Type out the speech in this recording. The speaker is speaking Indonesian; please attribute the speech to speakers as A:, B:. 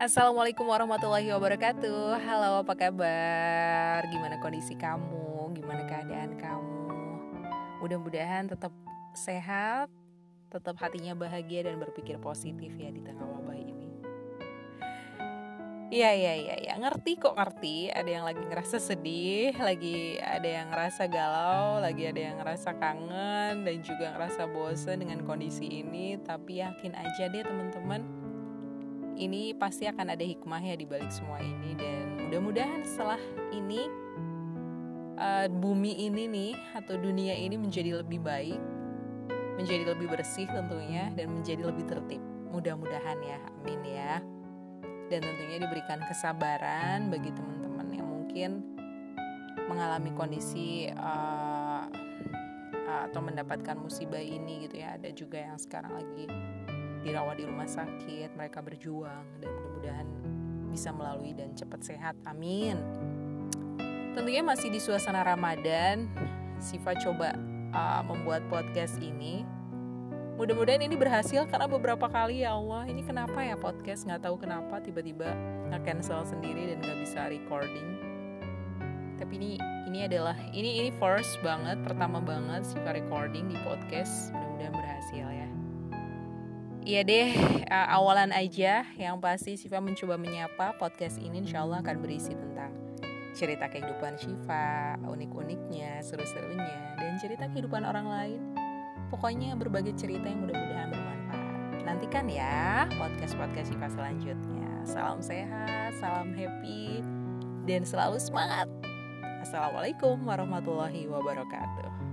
A: Assalamualaikum warahmatullahi wabarakatuh. Halo apa kabar? Gimana kondisi kamu? Gimana keadaan kamu? Mudah-mudahan tetap sehat Tetap hatinya bahagia dan berpikir positif ya di tengah wabah ini. Iya iya iya ya. ngerti kok ngerti. Ada yang lagi ngerasa sedih Lagi ada yang ngerasa galau Lagi ada yang ngerasa kangen Dan juga ngerasa bosen dengan kondisi ini. Tapi yakin aja deh teman-teman ini pasti akan ada hikmah ya di balik semua ini dan mudah-mudahan setelah ini uh, bumi ini nih atau dunia ini menjadi lebih baik, menjadi lebih bersih tentunya dan menjadi lebih tertib. Mudah-mudahan ya, amin ya. Dan tentunya diberikan kesabaran bagi teman-teman yang mungkin mengalami kondisi uh, atau mendapatkan musibah ini gitu ya. Ada juga yang sekarang lagi dirawat di rumah sakit, mereka berjuang dan mudah-mudahan bisa melalui dan cepat sehat. Amin. Tentunya masih di suasana Ramadan, Siva coba uh, membuat podcast ini. Mudah-mudahan ini berhasil karena beberapa kali ya Allah ini kenapa ya podcast nggak tahu kenapa tiba-tiba nggak cancel sendiri dan nggak bisa recording. Tapi ini ini adalah ini ini first banget pertama banget Siva recording di podcast. Mudah-mudahan berhasil ya. Iya deh, uh, awalan aja yang pasti Siva mencoba menyapa podcast ini insya Allah akan berisi tentang cerita kehidupan Siva, unik-uniknya, seru-serunya, dan cerita kehidupan orang lain. Pokoknya berbagai cerita yang mudah-mudahan bermanfaat. Nantikan ya podcast-podcast Siva selanjutnya. Salam sehat, salam happy, dan selalu semangat. Assalamualaikum warahmatullahi wabarakatuh.